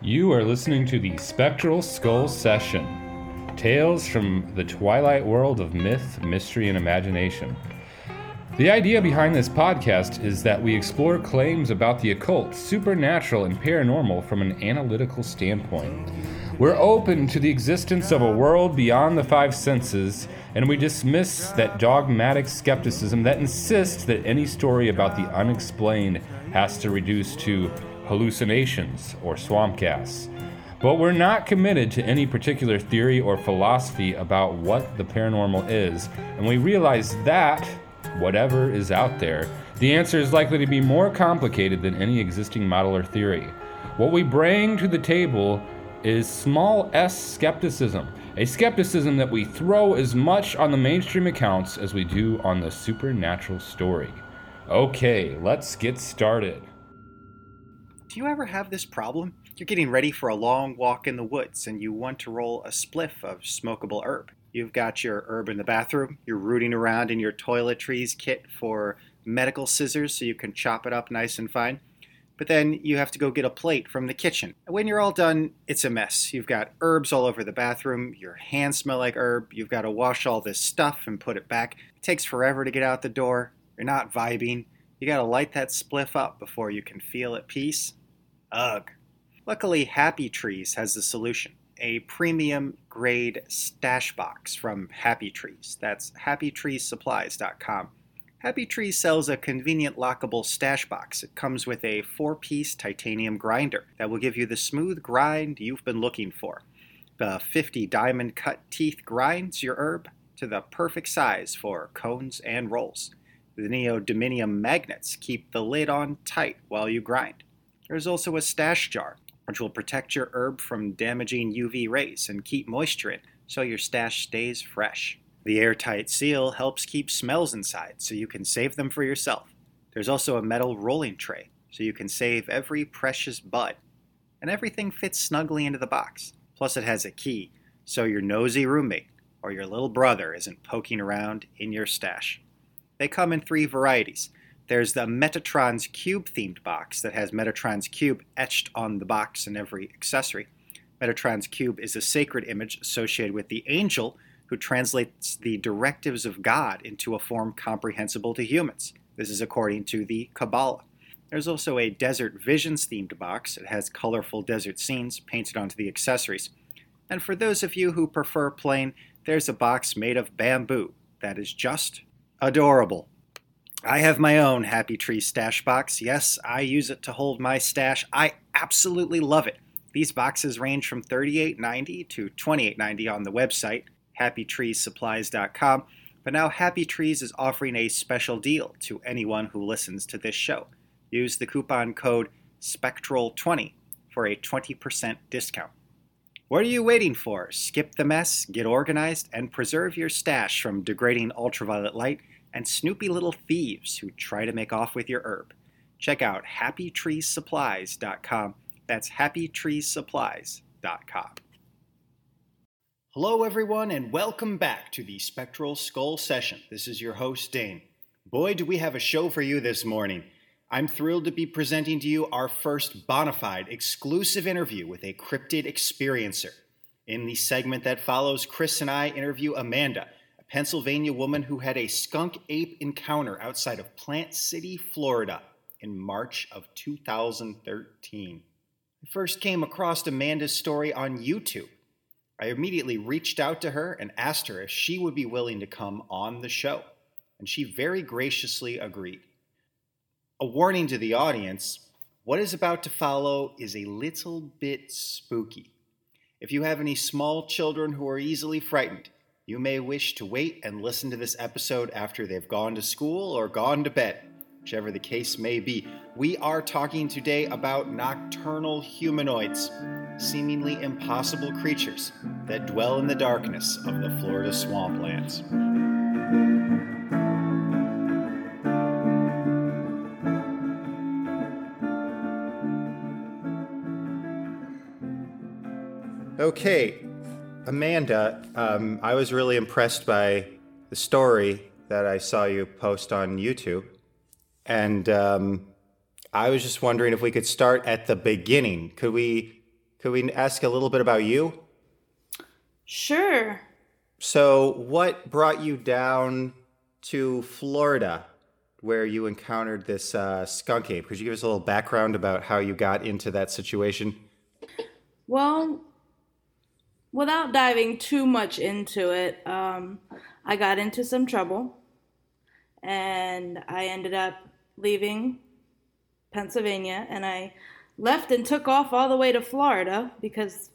You are listening to the Spectral Skull Session Tales from the Twilight World of Myth, Mystery, and Imagination. The idea behind this podcast is that we explore claims about the occult, supernatural, and paranormal from an analytical standpoint. We're open to the existence of a world beyond the five senses, and we dismiss that dogmatic skepticism that insists that any story about the unexplained has to reduce to hallucinations, or swamp gas. But we're not committed to any particular theory or philosophy about what the paranormal is, and we realize that, whatever is out there, the answer is likely to be more complicated than any existing model or theory. What we bring to the table is small s skepticism, a skepticism that we throw as much on the mainstream accounts as we do on the supernatural story. Okay, let's get started. Do you ever have this problem? You're getting ready for a long walk in the woods and you want to roll a spliff of smokable herb. You've got your herb in the bathroom, you're rooting around in your toiletries kit for medical scissors so you can chop it up nice and fine. But then you have to go get a plate from the kitchen. When you're all done, it's a mess. You've got herbs all over the bathroom, your hands smell like herb, you've got to wash all this stuff and put it back. It takes forever to get out the door, you're not vibing. You got to light that spliff up before you can feel at peace. Ugh. Luckily, Happy Trees has the solution a premium grade stash box from Happy Trees. That's happytreesupplies.com. Happy Tree sells a convenient lockable stash box. It comes with a four piece titanium grinder that will give you the smooth grind you've been looking for. The 50 diamond cut teeth grinds your herb to the perfect size for cones and rolls. The neodymium magnets keep the lid on tight while you grind. There's also a stash jar, which will protect your herb from damaging UV rays and keep moisture in so your stash stays fresh. The airtight seal helps keep smells inside so you can save them for yourself. There's also a metal rolling tray so you can save every precious bud. And everything fits snugly into the box. Plus, it has a key so your nosy roommate or your little brother isn't poking around in your stash. They come in three varieties there's the Metatron's Cube themed box that has Metatron's Cube etched on the box and every accessory. Metatron's Cube is a sacred image associated with the angel who translates the directives of God into a form comprehensible to humans. This is according to the Kabbalah. There's also a Desert Visions themed box. It has colorful desert scenes painted onto the accessories. And for those of you who prefer plain, there's a box made of bamboo that is just adorable. I have my own Happy Tree stash box. Yes, I use it to hold my stash. I absolutely love it. These boxes range from $38.90 to $28.90 on the website, happytreesupplies.com. But now Happy Trees is offering a special deal to anyone who listens to this show. Use the coupon code SPECTRAL20 for a 20% discount. What are you waiting for? Skip the mess, get organized, and preserve your stash from degrading ultraviolet light and snoopy little thieves who try to make off with your herb. Check out happytreesupplies.com. That's happytreesupplies.com. Hello, everyone, and welcome back to the Spectral Skull Session. This is your host, Dane. Boy, do we have a show for you this morning. I'm thrilled to be presenting to you our first bona fide exclusive interview with a cryptid experiencer. In the segment that follows, Chris and I interview Amanda a Pennsylvania woman who had a skunk ape encounter outside of Plant City, Florida in March of 2013. I first came across Amanda's story on YouTube. I immediately reached out to her and asked her if she would be willing to come on the show, and she very graciously agreed. A warning to the audience what is about to follow is a little bit spooky. If you have any small children who are easily frightened, you may wish to wait and listen to this episode after they've gone to school or gone to bed, whichever the case may be. We are talking today about nocturnal humanoids, seemingly impossible creatures that dwell in the darkness of the Florida swamplands. Okay, Amanda, um, I was really impressed by the story that I saw you post on YouTube. and um, I was just wondering if we could start at the beginning. Could we could we ask a little bit about you? Sure. So, what brought you down to Florida, where you encountered this uh, skunk ape? Could you give us a little background about how you got into that situation? Well, without diving too much into it, um, I got into some trouble and I ended up leaving Pennsylvania and I left and took off all the way to Florida because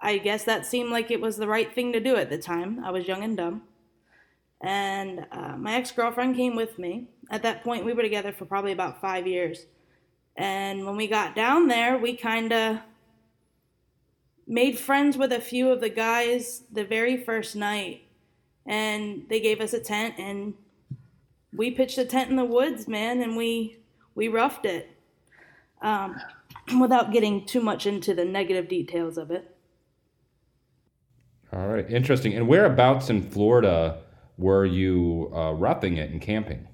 I guess that seemed like it was the right thing to do at the time. I was young and dumb. And uh, my ex girlfriend came with me. At that point, we were together for probably about five years. And when we got down there, we kind of made friends with a few of the guys the very first night. And they gave us a tent, and we pitched a tent in the woods, man, and we we roughed it. Um, without getting too much into the negative details of it. All right, interesting. And whereabouts in Florida were you uh, roughing it and camping?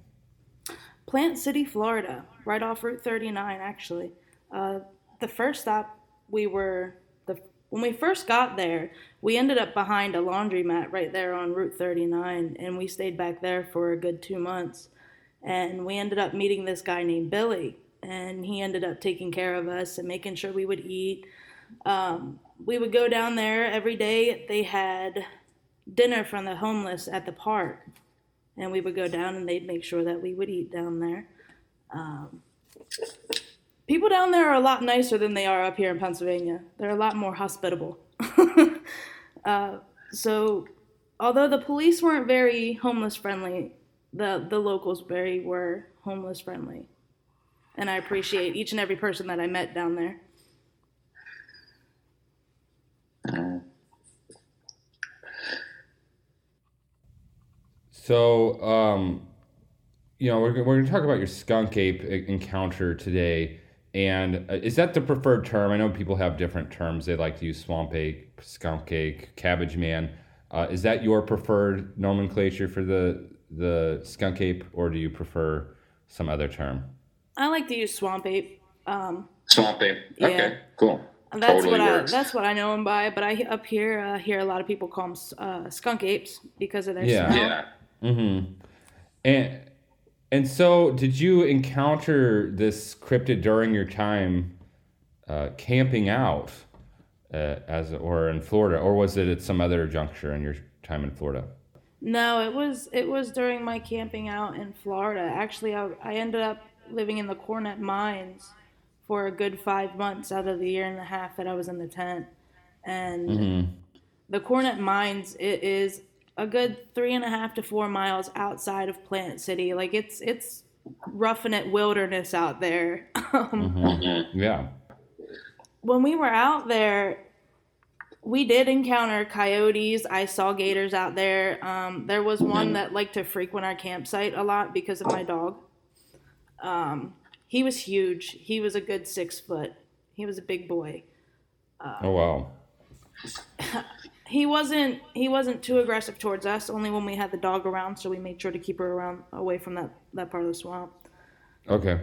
Plant City, Florida, right off Route 39, actually. Uh, the first stop, we were the when we first got there, we ended up behind a laundromat right there on Route 39, and we stayed back there for a good two months. And we ended up meeting this guy named Billy, and he ended up taking care of us and making sure we would eat. Um, we would go down there every day. They had dinner from the homeless at the park, and we would go down and they'd make sure that we would eat down there. Um, people down there are a lot nicer than they are up here in Pennsylvania. They're a lot more hospitable. uh, so, although the police weren't very homeless friendly, the the locals very were homeless friendly, and I appreciate each and every person that I met down there. So, um, you know, we're, we're going to talk about your skunk ape encounter today. And uh, is that the preferred term? I know people have different terms. They like to use swamp ape, skunk ape, cabbage man. Uh, is that your preferred nomenclature for the the skunk ape, or do you prefer some other term? I like to use swamp ape. Um, swamp ape. Okay, yeah. cool. That's totally what works. I that's what I know them by. But I up here uh, hear a lot of people call them uh, skunk apes because of their yeah. smell. Yeah. Mm-hmm. And and so, did you encounter this cryptid during your time uh, camping out, uh, as or in Florida, or was it at some other juncture in your time in Florida? No, it was it was during my camping out in Florida. Actually, I, I ended up living in the Coronet Mines for a good five months out of the year and a half that I was in the tent, and mm-hmm. the Coronet Mines it is a good three and a half to four miles outside of Plant City. Like it's it's roughing it wilderness out there. um, mm-hmm. Yeah. When we were out there, we did encounter coyotes. I saw gators out there. Um, there was one that liked to frequent our campsite a lot because of my dog. Um, he was huge. He was a good six foot. He was a big boy. Uh, oh wow. he wasn't he wasn't too aggressive towards us. Only when we had the dog around, so we made sure to keep her around away from that that part of the swamp. Okay.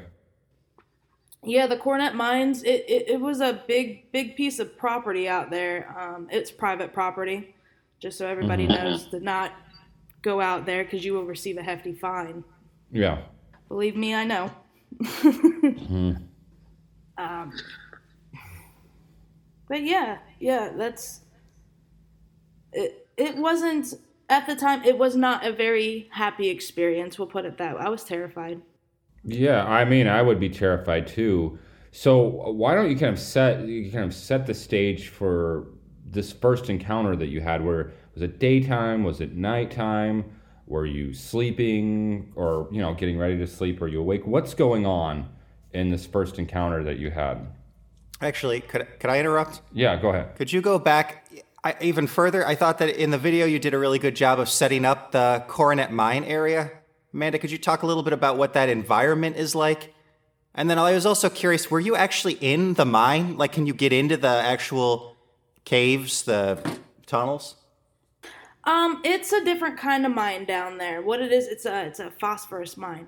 Yeah, the Coronet Mines. It, it, it was a big big piece of property out there. Um, it's private property, just so everybody mm-hmm. knows to not go out there because you will receive a hefty fine. Yeah. Believe me, I know. mm-hmm. um, but yeah, yeah, that's it, it wasn't at the time it was not a very happy experience we'll put it that way i was terrified yeah i mean i would be terrified too. So why don't you kind of set you kind of set the stage for this first encounter that you had where was it daytime? Was it nighttime? Were you sleeping or you know getting ready to sleep? Or you awake? What's going on in this first encounter that you had? Actually could, could i interrupt? Yeah go ahead. Could you go back I, even further, I thought that in the video you did a really good job of setting up the Coronet Mine area. Amanda, could you talk a little bit about what that environment is like? And then I was also curious, were you actually in the mine? Like, can you get into the actual caves, the tunnels? Um, it's a different kind of mine down there. What it is, it's a it's a phosphorus mine.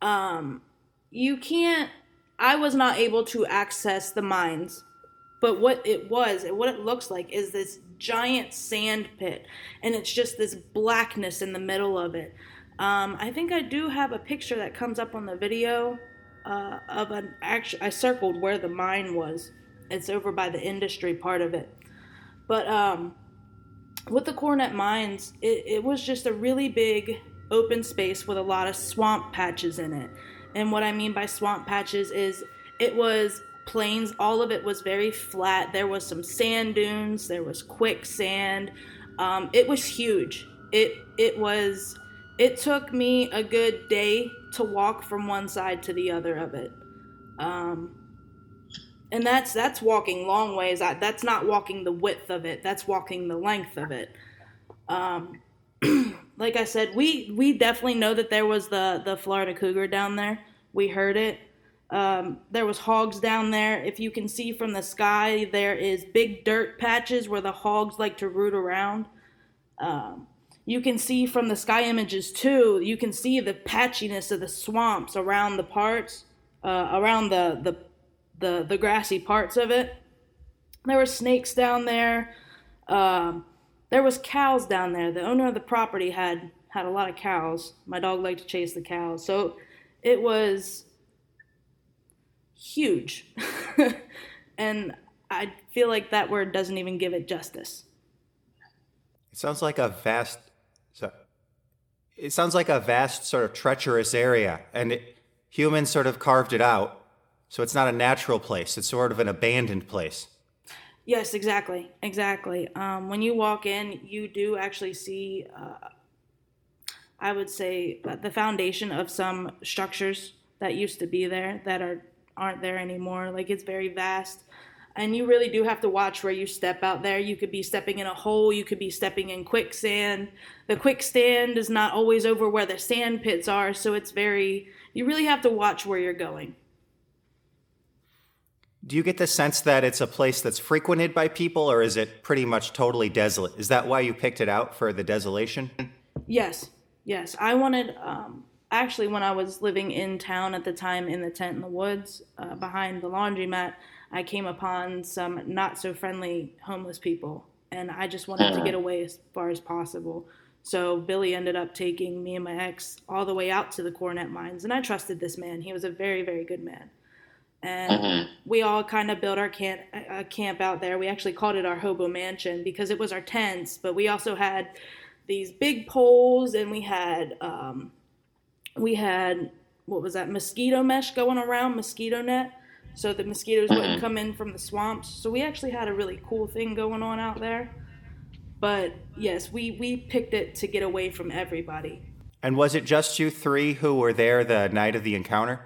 Um, you can't. I was not able to access the mines, but what it was, and what it looks like, is this giant sand pit, and it's just this blackness in the middle of it. Um, I think I do have a picture that comes up on the video uh, of an actual. I circled where the mine was. It's over by the industry part of it, but um, with the Coronet Mines, it, it was just a really big open space with a lot of swamp patches in it. And what I mean by swamp patches is it was plains, all of it was very flat. There was some sand dunes, there was quicksand. Um, it was huge. It it was it took me a good day to walk from one side to the other of it. Um, and that's that's walking long ways. That's not walking the width of it. That's walking the length of it. Um, like I said, we we definitely know that there was the the Florida cougar down there. We heard it. Um, there was hogs down there. If you can see from the sky, there is big dirt patches where the hogs like to root around. Um, you can see from the sky images too. You can see the patchiness of the swamps around the parts, uh, around the the the the grassy parts of it. There were snakes down there. Um, there was cows down there. The owner of the property had had a lot of cows. My dog liked to chase the cows, so it was huge. and I feel like that word doesn't even give it justice. It sounds like a vast. It sounds like a vast, sort of treacherous area, and it, humans sort of carved it out so it's not a natural place, it's sort of an abandoned place. Yes, exactly. Exactly. Um, when you walk in, you do actually see, uh, I would say, the foundation of some structures that used to be there that are aren't there anymore. Like it's very vast. And you really do have to watch where you step out there. You could be stepping in a hole, you could be stepping in quicksand. The quicksand is not always over where the sand pits are, so it's very, you really have to watch where you're going. Do you get the sense that it's a place that's frequented by people, or is it pretty much totally desolate? Is that why you picked it out for the desolation? Yes, yes. I wanted, um, actually, when I was living in town at the time in the tent in the woods uh, behind the laundromat, I came upon some not so friendly homeless people, and I just wanted to get away as far as possible. So Billy ended up taking me and my ex all the way out to the Coronet Mines, and I trusted this man. He was a very, very good man and mm-hmm. we all kind of built our camp uh, camp out there. We actually called it our hobo mansion because it was our tents, but we also had these big poles, and we had um, we had what was that mosquito mesh going around mosquito net, so the mosquitoes mm-hmm. wouldn't come in from the swamps. So we actually had a really cool thing going on out there. But yes, we we picked it to get away from everybody. And was it just you three who were there the night of the encounter?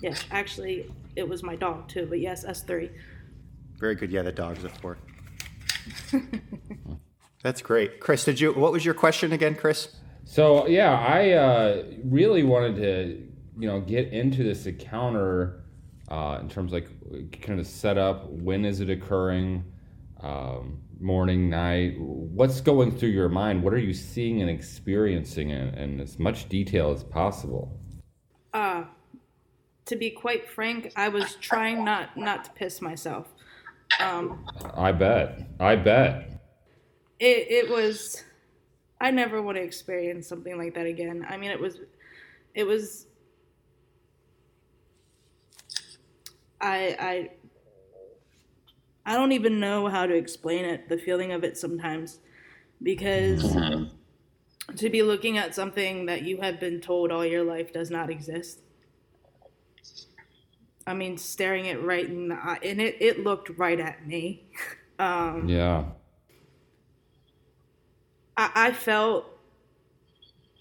Yes, actually, it was my dog too, but yes, us three. Very good. Yeah, the dog's a four. That's great, Chris. Did you? What was your question again, Chris? So yeah, I uh, really wanted to, you know, get into this encounter uh, in terms of like kind of setup. When is it occurring? Um, morning, night. What's going through your mind? What are you seeing and experiencing in, in as much detail as possible? Uh, to be quite frank, I was trying not not to piss myself. Um, I bet. I bet. It it was. I never want to experience something like that again. I mean, it was, it was. I I. I don't even know how to explain it. The feeling of it sometimes, because. Mm-hmm. To be looking at something that you have been told all your life does not exist I mean, staring it right in the eye, and it, it looked right at me. Um, yeah. I, I felt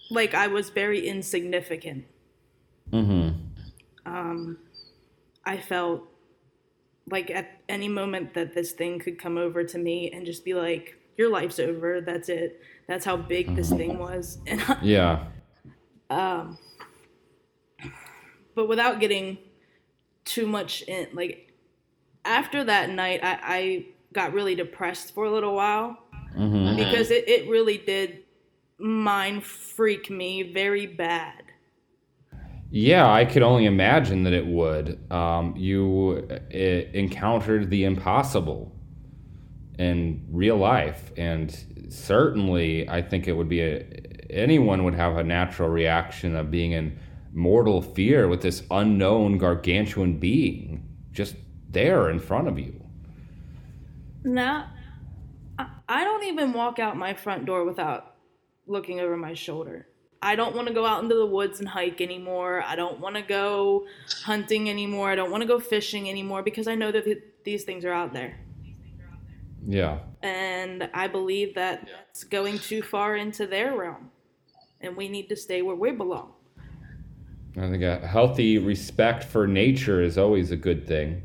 like I was very insignificant. Mm-hmm. Um, I felt like at any moment that this thing could come over to me and just be like, "Your life's over. That's it. That's how big this thing was." And yeah. Um, but without getting too much in like after that night I, I got really depressed for a little while mm-hmm. because it, it really did mind freak me very bad Yeah, I could only imagine that it would. Um, you it encountered the impossible in real life, and certainly, I think it would be a anyone would have a natural reaction of being in mortal fear with this unknown gargantuan being just there in front of you. Now, I don't even walk out my front door without looking over my shoulder. I don't want to go out into the woods and hike anymore. I don't want to go hunting anymore. I don't want to go fishing anymore because I know that these things are out there. Yeah. And I believe that that's going too far into their realm. And we need to stay where we belong. I think a healthy respect for nature is always a good thing.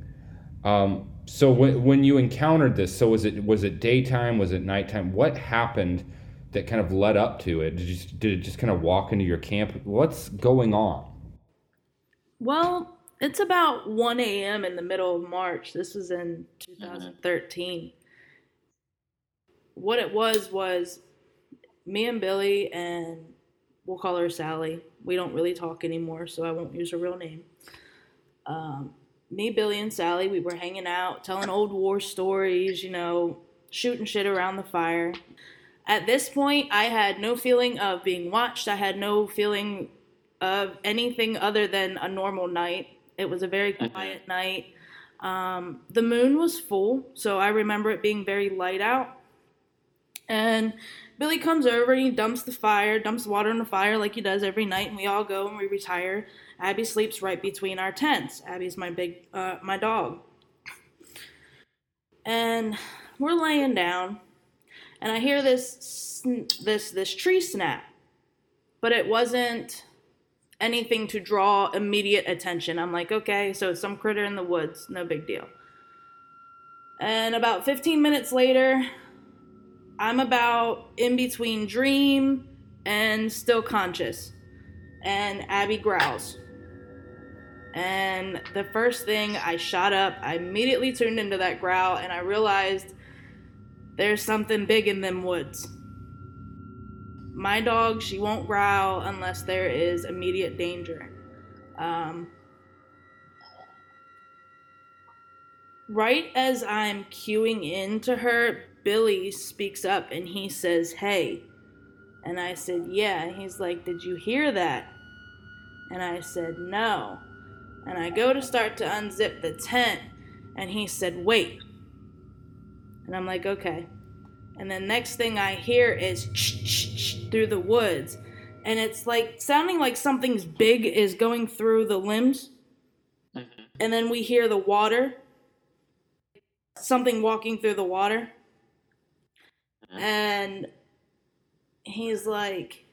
Um, so when, when you encountered this, so was it was it daytime? Was it nighttime? What happened that kind of led up to it? Did, you, did it just kind of walk into your camp? What's going on? Well, it's about 1 a.m. in the middle of March. This was in 2013. Mm-hmm. What it was was me and Billy and we'll call her Sally. We don't really talk anymore, so I won't use her real name. Um, me, Billy, and Sally, we were hanging out, telling old war stories, you know, shooting shit around the fire. At this point, I had no feeling of being watched. I had no feeling of anything other than a normal night. It was a very mm-hmm. quiet night. Um, the moon was full, so I remember it being very light out. And Billy comes over and he dumps the fire, dumps water on the fire like he does every night, and we all go and we retire. Abby sleeps right between our tents. Abby's my big, uh, my dog. And we're laying down, and I hear this, this, this tree snap, but it wasn't anything to draw immediate attention. I'm like, okay, so it's some critter in the woods, no big deal. And about 15 minutes later, I'm about in between dream and still conscious. And Abby growls. And the first thing I shot up, I immediately tuned into that growl and I realized there's something big in them woods. My dog, she won't growl unless there is immediate danger. Um, right as I'm cueing into her, Billy speaks up and he says, Hey. And I said, Yeah. And he's like, Did you hear that? And I said, No. And I go to start to unzip the tent and he said, Wait. And I'm like, Okay. And the next thing I hear is through the woods. And it's like sounding like something's big is going through the limbs. Mm-hmm. And then we hear the water, something walking through the water. And he's like,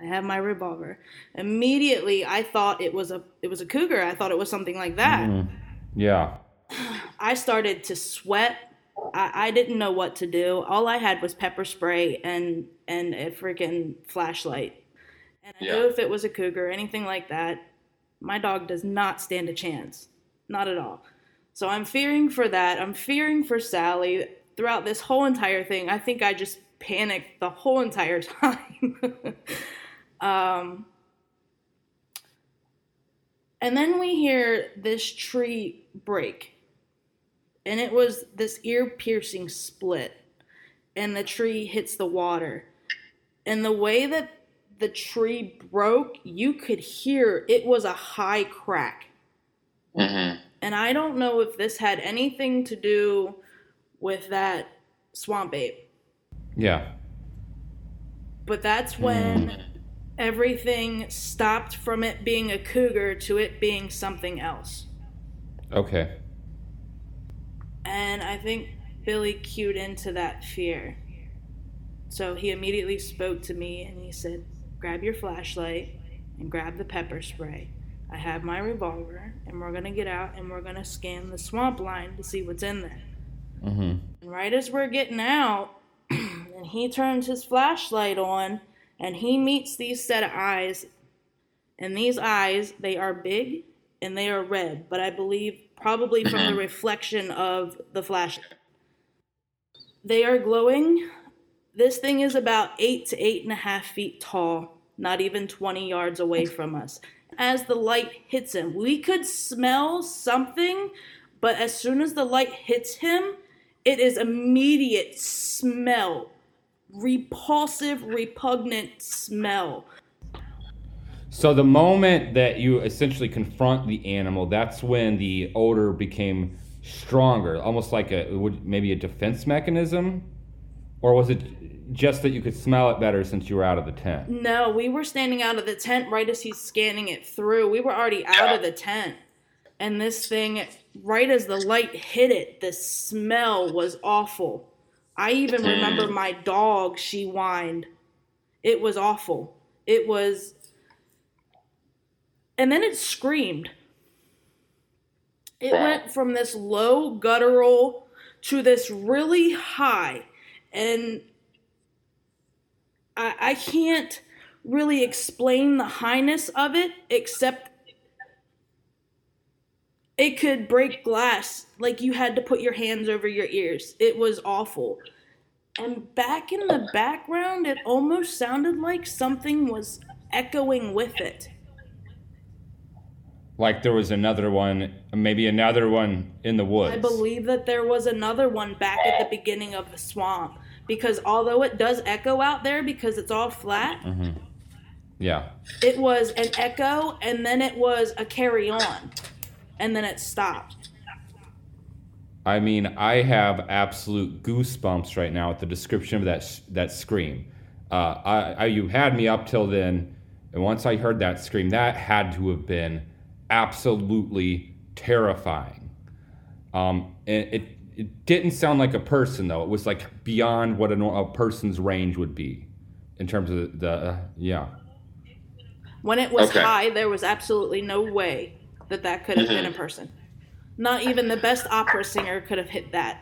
I have my revolver. Immediately I thought it was a it was a cougar. I thought it was something like that. Mm, yeah. I started to sweat. I, I didn't know what to do. All I had was pepper spray and and a freaking flashlight. And I yeah. knew if it was a cougar or anything like that, my dog does not stand a chance. Not at all. So I'm fearing for that. I'm fearing for Sally throughout this whole entire thing, I think I just panicked the whole entire time. um, and then we hear this tree break. And it was this ear piercing split. And the tree hits the water. And the way that the tree broke, you could hear it was a high crack. Mm-hmm. And I don't know if this had anything to do with that swamp ape. Yeah. But that's when mm. everything stopped from it being a cougar to it being something else. Okay. And I think Billy cued into that fear. So he immediately spoke to me and he said, Grab your flashlight and grab the pepper spray. I have my revolver and we're going to get out and we're going to scan the swamp line to see what's in there. Mm-hmm. Right as we're getting out, and he turns his flashlight on, and he meets these set of eyes. And these eyes, they are big and they are red, but I believe probably from the reflection of the flashlight. They are glowing. This thing is about eight to eight and a half feet tall, not even 20 yards away from us. as the light hits him. We could smell something, but as soon as the light hits him, it is immediate smell. Repulsive, repugnant smell. So the moment that you essentially confront the animal, that's when the odor became stronger, almost like a maybe a defense mechanism, or was it just that you could smell it better since you were out of the tent? No, we were standing out of the tent right as he's scanning it through. We were already out of the tent. And this thing, right as the light hit it, the smell was awful. I even remember mm. my dog, she whined. It was awful. It was. And then it screamed. It went from this low guttural to this really high. And I, I can't really explain the highness of it except it could break glass like you had to put your hands over your ears it was awful and back in the background it almost sounded like something was echoing with it like there was another one maybe another one in the woods i believe that there was another one back at the beginning of the swamp because although it does echo out there because it's all flat, mm-hmm. yeah, it was an echo and then it was a carry on, and then it stopped. I mean, I have absolute goosebumps right now at the description of that that scream. Uh, I, I, you had me up till then, and once I heard that scream, that had to have been absolutely terrifying. Um, and it it didn't sound like a person though. It was like beyond what a, a person's range would be in terms of the uh, yeah. When it was okay. high, there was absolutely no way that that could have mm-hmm. been a person. Not even the best opera singer could have hit that.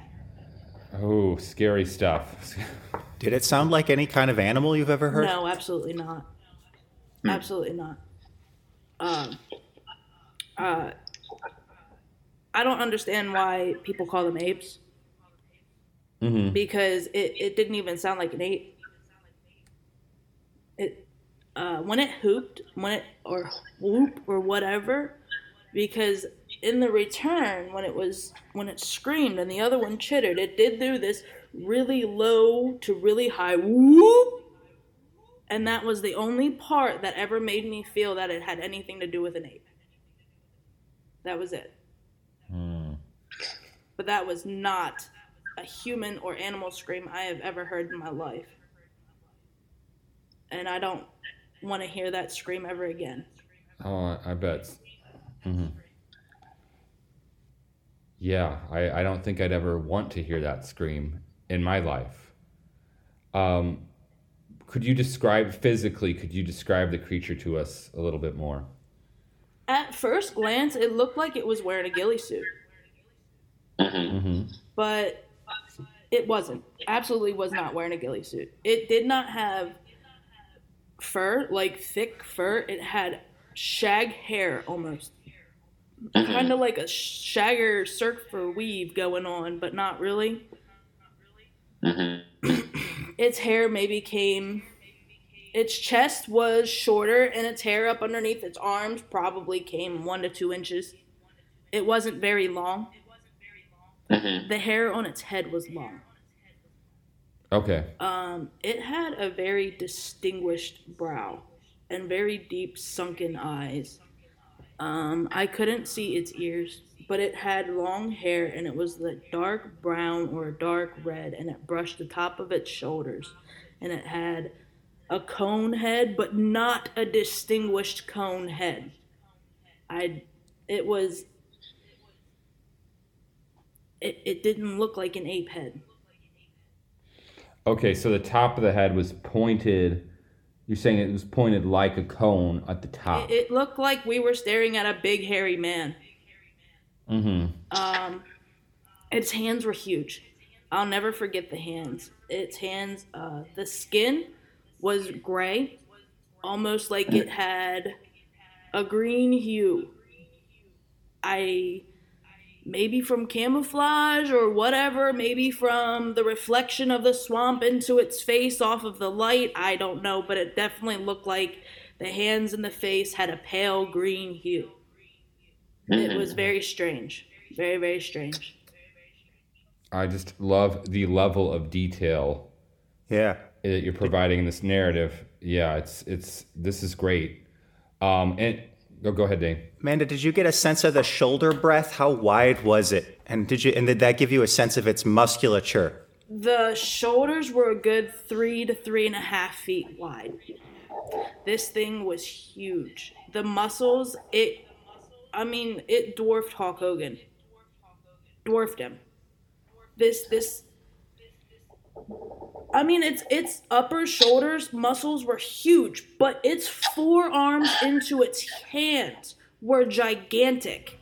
Oh, scary stuff. Did it sound like any kind of animal you've ever heard? No, absolutely not. Hmm. Absolutely not. Um, uh, I don't understand why people call them apes. Mm-hmm. Because it, it didn't even sound like an ape. It uh, when it hooped, when it or whoop or whatever, because in the return when it was when it screamed and the other one chittered, it did do this really low to really high whoop, and that was the only part that ever made me feel that it had anything to do with an ape. That was it. Mm. But that was not a human or animal scream I have ever heard in my life. And I don't want to hear that scream ever again. Oh, I bet. Mm-hmm. Yeah, I, I don't think I'd ever want to hear that scream in my life. Um, could you describe physically, could you describe the creature to us a little bit more? At first glance, it looked like it was wearing a ghillie suit. Mm-hmm. mm-hmm. But it wasn't. Absolutely was not wearing a ghillie suit. It did not have fur, like thick fur. It had shag hair almost. Mm-hmm. Kind of like a shagger surfer weave going on, but not really. Mm-hmm. its hair maybe came its chest was shorter, and its hair up underneath its arms probably came one to two inches. It wasn't very long. Mm-hmm. The hair on its head was long. Okay. Um, it had a very distinguished brow and very deep sunken eyes. Um, I couldn't see its ears, but it had long hair and it was the dark brown or dark red, and it brushed the top of its shoulders, and it had a cone head, but not a distinguished cone head. I, it was, it, it didn't look like an ape head. Okay, so the top of the head was pointed. You're saying it was pointed like a cone at the top. It, it looked like we were staring at a big hairy man. Mm-hmm. Um, its hands were huge. I'll never forget the hands. Its hands, uh, the skin was gray, almost like it had a green hue. I maybe from camouflage or whatever, maybe from the reflection of the swamp into its face off of the light, I don't know, but it definitely looked like The hands and the face had a pale green hue. Mm. It was mm. very strange. Very, very strange. I just love the level of detail. Yeah. That you're providing in this narrative. Yeah, it's it's this is great. Um, and oh, go ahead, Dane. Amanda, did you get a sense of the shoulder breadth? How wide was it? And did you and did that give you a sense of its musculature? The shoulders were a good three to three and a half feet wide. This thing was huge. The muscles, it I mean, it dwarfed Hulk Hogan. Dwarfed him. This this I mean, its its upper shoulders muscles were huge, but its forearms into its hands were gigantic.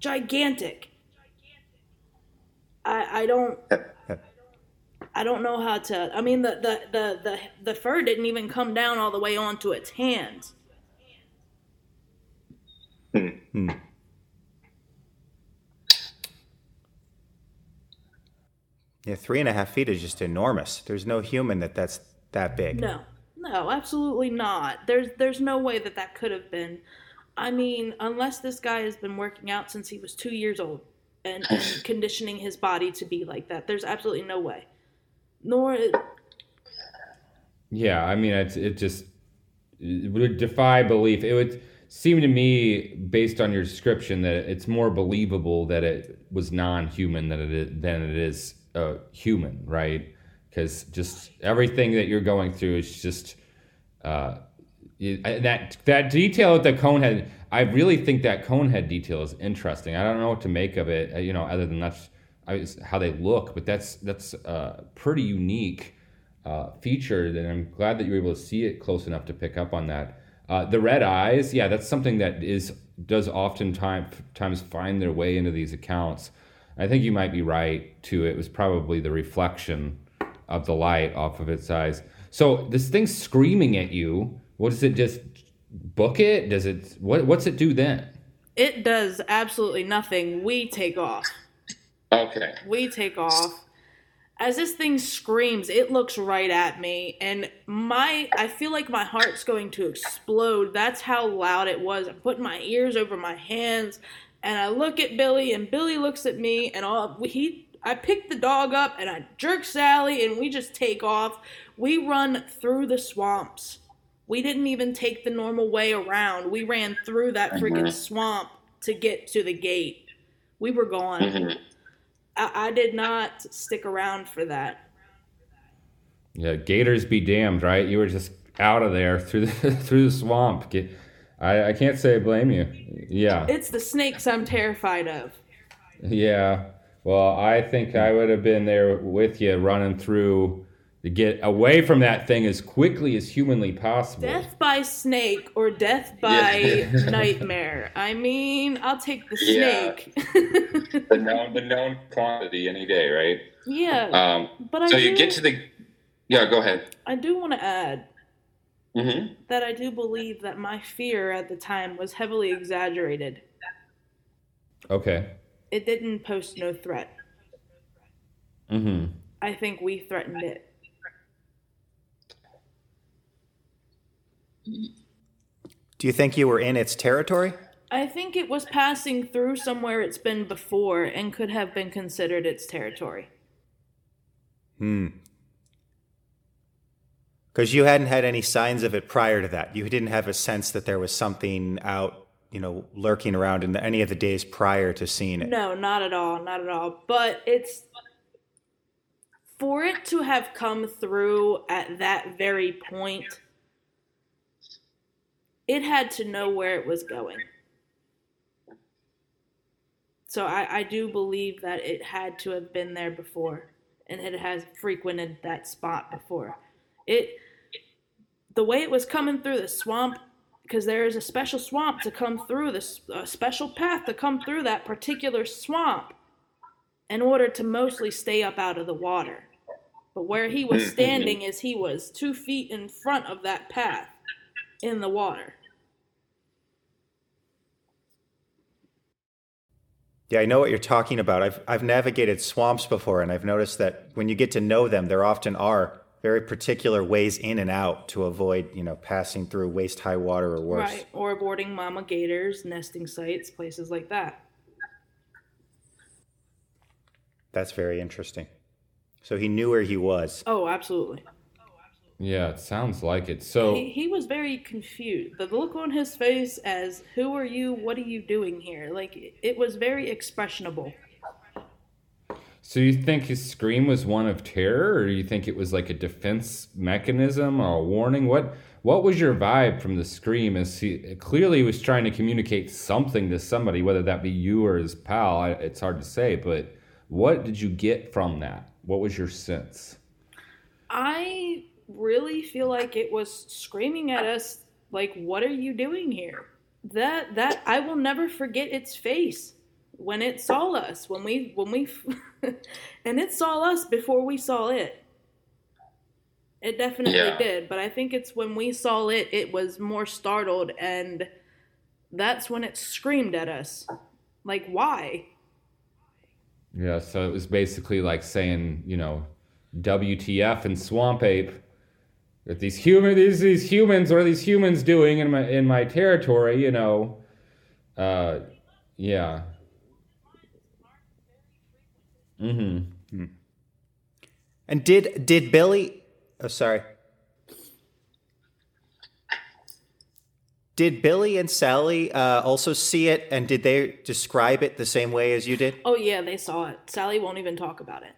Gigantic. I I don't I don't know how to. I mean, the the the the, the fur didn't even come down all the way onto its hands. Hmm. Yeah, three and a half feet is just enormous. There's no human that that's that big. No, no, absolutely not. There's there's no way that that could have been. I mean, unless this guy has been working out since he was two years old and, and conditioning his body to be like that, there's absolutely no way. Nor. Yeah, I mean, it's it just it would defy belief. It would seem to me, based on your description, that it's more believable that it was non-human than it is, than it is uh, human, right? Because just everything that you're going through is just uh, that that detail that the cone head. I really think that cone head detail is interesting. I don't know what to make of it, uh, you know, other than that's how they look, but that's that's a pretty unique uh, feature. And I'm glad that you were able to see it close enough to pick up on that. Uh, the red eyes, yeah, that's something that is does oftentimes times find their way into these accounts. I think you might be right too. It was probably the reflection of the light off of its eyes. So this thing's screaming at you. What does it just book it? Does it what what's it do then? It does absolutely nothing. We take off. Okay. We take off. As this thing screams, it looks right at me and my I feel like my heart's going to explode. That's how loud it was. I'm putting my ears over my hands and I look at Billy, and Billy looks at me, and all he I pick the dog up and I jerk Sally, and we just take off. We run through the swamps. We didn't even take the normal way around. We ran through that freaking mm-hmm. swamp to get to the gate. We were gone. Mm-hmm. I, I did not stick around for that. Yeah, gators be damned, right? You were just out of there through the through the swamp. Get, I, I can't say I blame you. Yeah. It's the snakes I'm terrified of. Yeah. Well, I think I would have been there with you running through to get away from that thing as quickly as humanly possible. Death by snake or death by yeah. nightmare. I mean, I'll take the snake. Yeah. the known the known quantity any day, right? Yeah. Um, but so I you do, get to the yeah. Go ahead. I do want to add mm-hmm. that I do believe that my fear at the time was heavily exaggerated. Okay. It didn't pose no threat. Mm-hmm. I think we threatened it. Do you think you were in its territory? I think it was passing through somewhere it's been before and could have been considered its territory. Hmm. Because you hadn't had any signs of it prior to that. You didn't have a sense that there was something out, you know, lurking around in the, any of the days prior to seeing it. No, not at all, not at all. But it's for it to have come through at that very point. It had to know where it was going. So I, I do believe that it had to have been there before, and it has frequented that spot before. It the way it was coming through the swamp because there is a special swamp to come through this a special path to come through that particular swamp in order to mostly stay up out of the water. But where he was mm-hmm. standing is he was two feet in front of that path in the water. Yeah, I know what you're talking about. I've I've navigated swamps before and I've noticed that when you get to know them there often are very particular ways in and out to avoid, you know, passing through waist high water or worse. Right. Or avoiding mama gators, nesting sites, places like that. That's very interesting. So he knew where he was. Oh, absolutely. Yeah, it sounds like it. So He, he was very confused. The look on his face as, who are you? What are you doing here? Like, it- it was very expressionable. So you think his scream was one of terror, or you think it was like a defense mechanism or a warning? What what was your vibe from the scream? As he clearly was trying to communicate something to somebody, whether that be you or his pal. It's hard to say, but what did you get from that? What was your sense? I really feel like it was screaming at us like what are you doing here? That that I will never forget its face when it saw us when we when we and it saw us before we saw it. It definitely Yeah. did, but I think it's when we saw it it was more startled and that's when it screamed at us. Like why? Yeah, so it was basically like saying, you know, WTF and Swamp Ape. That these human these these humans, what are these humans doing in my in my territory? You know, uh, yeah. Mm-hmm. And did did Billy? Oh, sorry. Did Billy and Sally uh, also see it, and did they describe it the same way as you did? Oh yeah, they saw it. Sally won't even talk about it.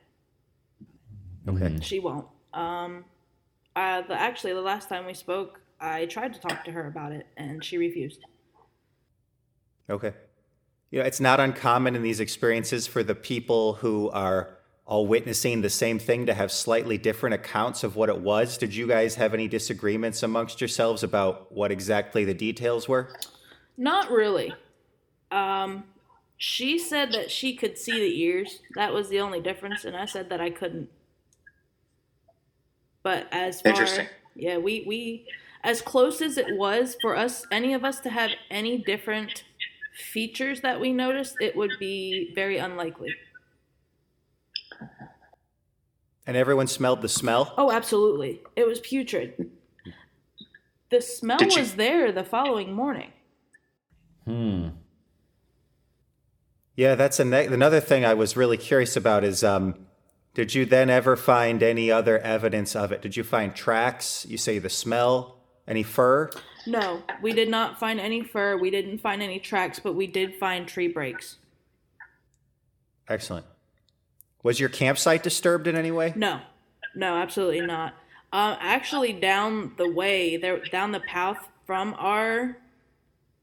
Okay. She won't. Um, uh, the actually the last time we spoke, I tried to talk to her about it, and she refused. Okay. You know, it's not uncommon in these experiences for the people who are all witnessing the same thing to have slightly different accounts of what it was. Did you guys have any disagreements amongst yourselves about what exactly the details were? Not really. Um, she said that she could see the ears. That was the only difference, and I said that I couldn't. But as far, Interesting. yeah, we we as close as it was for us, any of us to have any different features that we noticed, it would be very unlikely. And everyone smelled the smell? Oh, absolutely. It was putrid. The smell Did you- was there the following morning. Hmm. Yeah, that's a ne- another thing I was really curious about is um, did you then ever find any other evidence of it? Did you find tracks? You say the smell? Any fur? No, we did not find any fur. We didn't find any tracks, but we did find tree breaks. Excellent. Was your campsite disturbed in any way? No, no, absolutely not. Um, actually, down the way, there, down the path from our,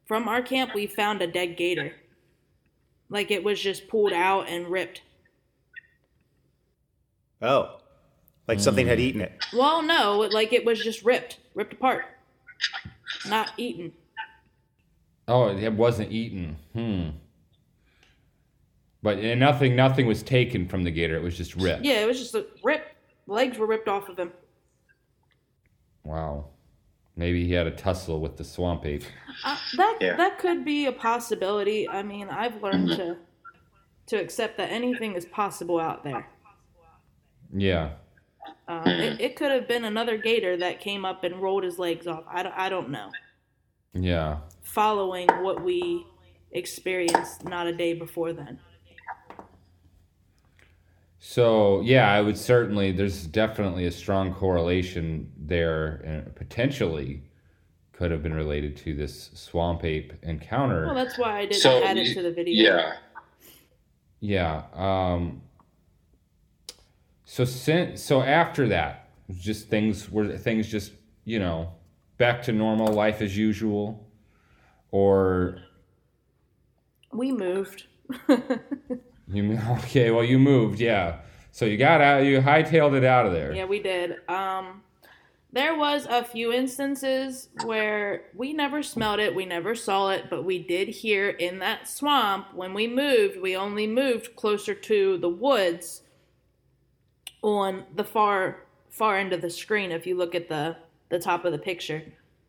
from our camp, we found a dead gator. Like it was just pulled out and ripped. Oh, like something had eaten it. Well, no, like it was just ripped, ripped apart, not eaten. Oh, it wasn't eaten. Hmm. But and nothing, nothing was taken from the gator. It was just ripped. Yeah, it was just a rip. Legs were ripped off of him. Wow. Maybe he had a tussle with the swamp ape. Uh, that Yeah. that could be a possibility. I mean, I've learned to to accept that anything is possible out there. Yeah. Um, it, it could have been another gator that came up and rolled his legs off. I don't, I don't know. Yeah. Following what we experienced not a day before then. So yeah, I would certainly. There's definitely a strong correlation there, and potentially could have been related to this swamp ape encounter. Well, that's why I didn't So add it to the video. Yeah. Yeah. Um, so since so after that, just things were things just you know back to normal life as usual, or We moved. you okay? Well, you moved, yeah. So you got out, you hightailed it out of there. Yeah, we did. Um, there was a few instances where we never smelled it, we never saw it, but we did hear in that swamp when we moved. We only moved closer to the woods on the far far end of the screen. If you look at the the top of the picture,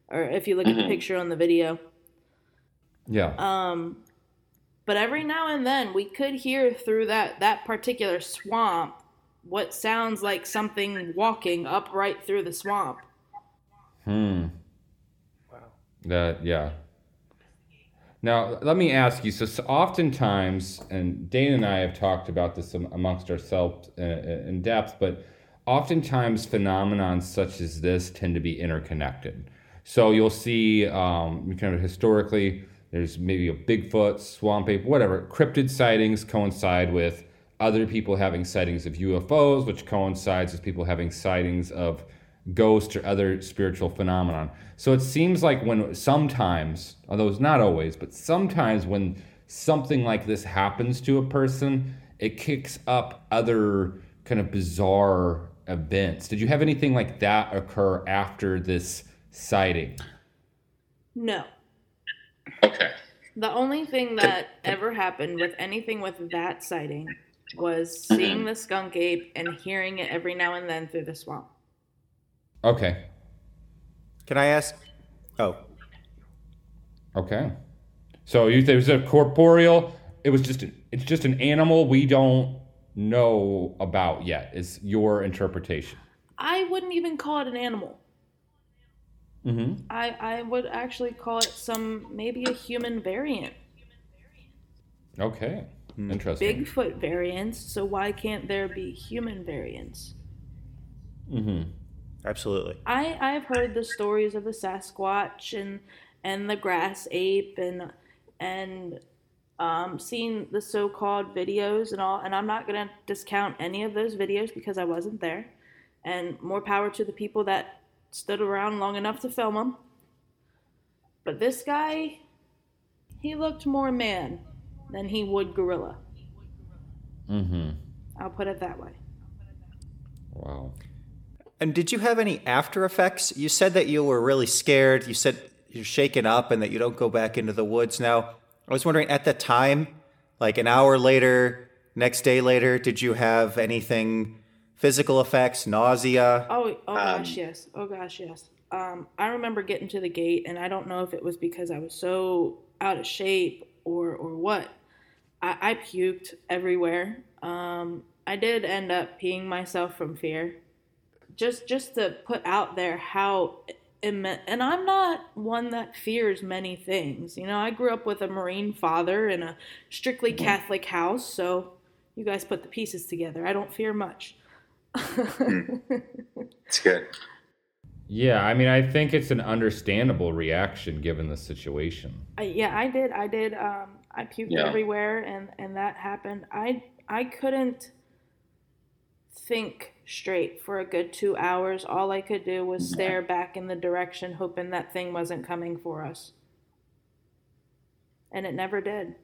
or if you look at the picture on the video. Yeah. Um, but every now and then we could hear through that that particular swamp what sounds like something walking upright through the swamp. Hmm. Wow. That yeah. Now let me ask you. So, so oftentimes, and Dana and I have talked about this amongst ourselves in, in depth, but oftentimes phenomenons such as this tend to be interconnected. So you'll see, um, kind of historically, there's maybe a Bigfoot, swamp ape, whatever. Cryptid sightings coincide with other people having sightings of UFOs, which coincides with people having sightings of ghosts or other spiritual phenomenon. So it seems like when sometimes, although it's not always, but sometimes when something like this happens to a person, it kicks up other kind of bizarre events. Did you have anything like that occur after this sighting? No. Okay. The only thing that ever happened with anything with that sighting was seeing the skunk ape and hearing it every now and then through the swamp. Okay. Can I ask? Oh. Okay. So you it was a corporeal. It was just it's just an animal we don't know about yet. Is your interpretation? I wouldn't even call it an animal. Mm-hmm. I I would actually call it some maybe a human variant. Okay. Hmm. Interesting. Bigfoot variants, so why can't there be human variants? Mm-hmm. Absolutely. I I've heard the stories of the Sasquatch and and the grass ape and and um, seen the so-called videos and all, and I'm not gonna discount any of those videos because I wasn't there. And more power to the people that stood around long enough to film them. But this guy, he looked more man than he would gorilla. Mm-hmm. I'll put it that way. Wow. And did you have any after effects? You said that you were really scared. You said you're shaken up and that you don't go back into the woods. Now, I was wondering at the time, like an hour later, next day later, did you have anything physical effects, nausea? Oh, oh um, gosh, yes. Oh gosh, yes. Um, I remember getting to the gate, and I don't know if it was because I was so out of shape or or what. I, I puked everywhere. Um, I did end up peeing myself from fear. Just just to put out there how immense, and I'm not one that fears many things. You know, I grew up with a Marine father in a strictly mm-hmm. Catholic house, so you guys put the pieces together. I don't fear much. Hmm. It's good. Yeah, I mean, I think it's an understandable reaction given the situation. I, yeah, I did. I did. Um, I puked yeah. everywhere, and and that happened. I I couldn't think straight for a good two hours. All I could do was stare back in the direction, hoping that thing wasn't coming for us. And it never did.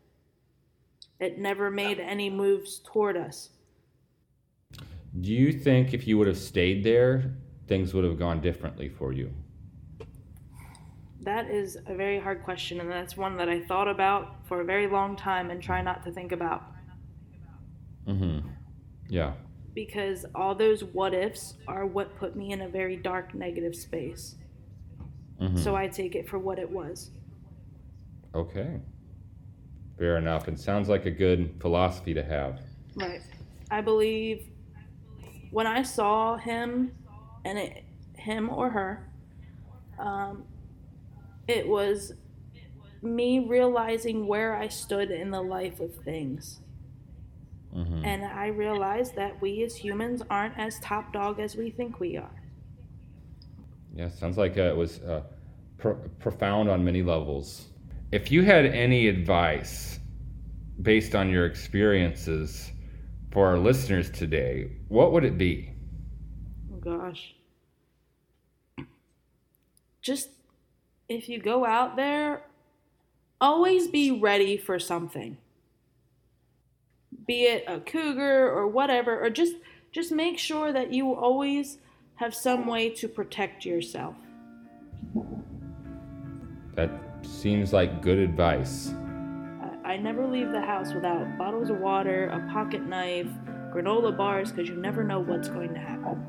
It never made any moves toward us. Do you think if you would have stayed there, things would have gone differently for you? That is a very hard question, and that's one that I thought about for a very long time and try not to think about. Mm-hmm. Yeah. Because all those what ifs are what put me in a very dark, negative space. Mm-hmm. So I take it for what it was. Okay. Fair enough. It sounds like a good philosophy to have. Right. I believe when I saw him, and it, him or her, um, it was me realizing where I stood in the life of things. Mm-hmm. And I realized that we as humans aren't as top dog as we think we are. Yeah, sounds like uh, it was uh, pro- profound on many levels. If you had any advice based on your experiences for our listeners today, what would it be? Oh, gosh. Just if you go out there, always be ready for something. Be it a cougar or whatever, or just just make sure that you always have some way to protect yourself. That seems like good advice. I, I never leave the house without bottles of water, a pocket knife, granola bars, because you never know what's going to happen.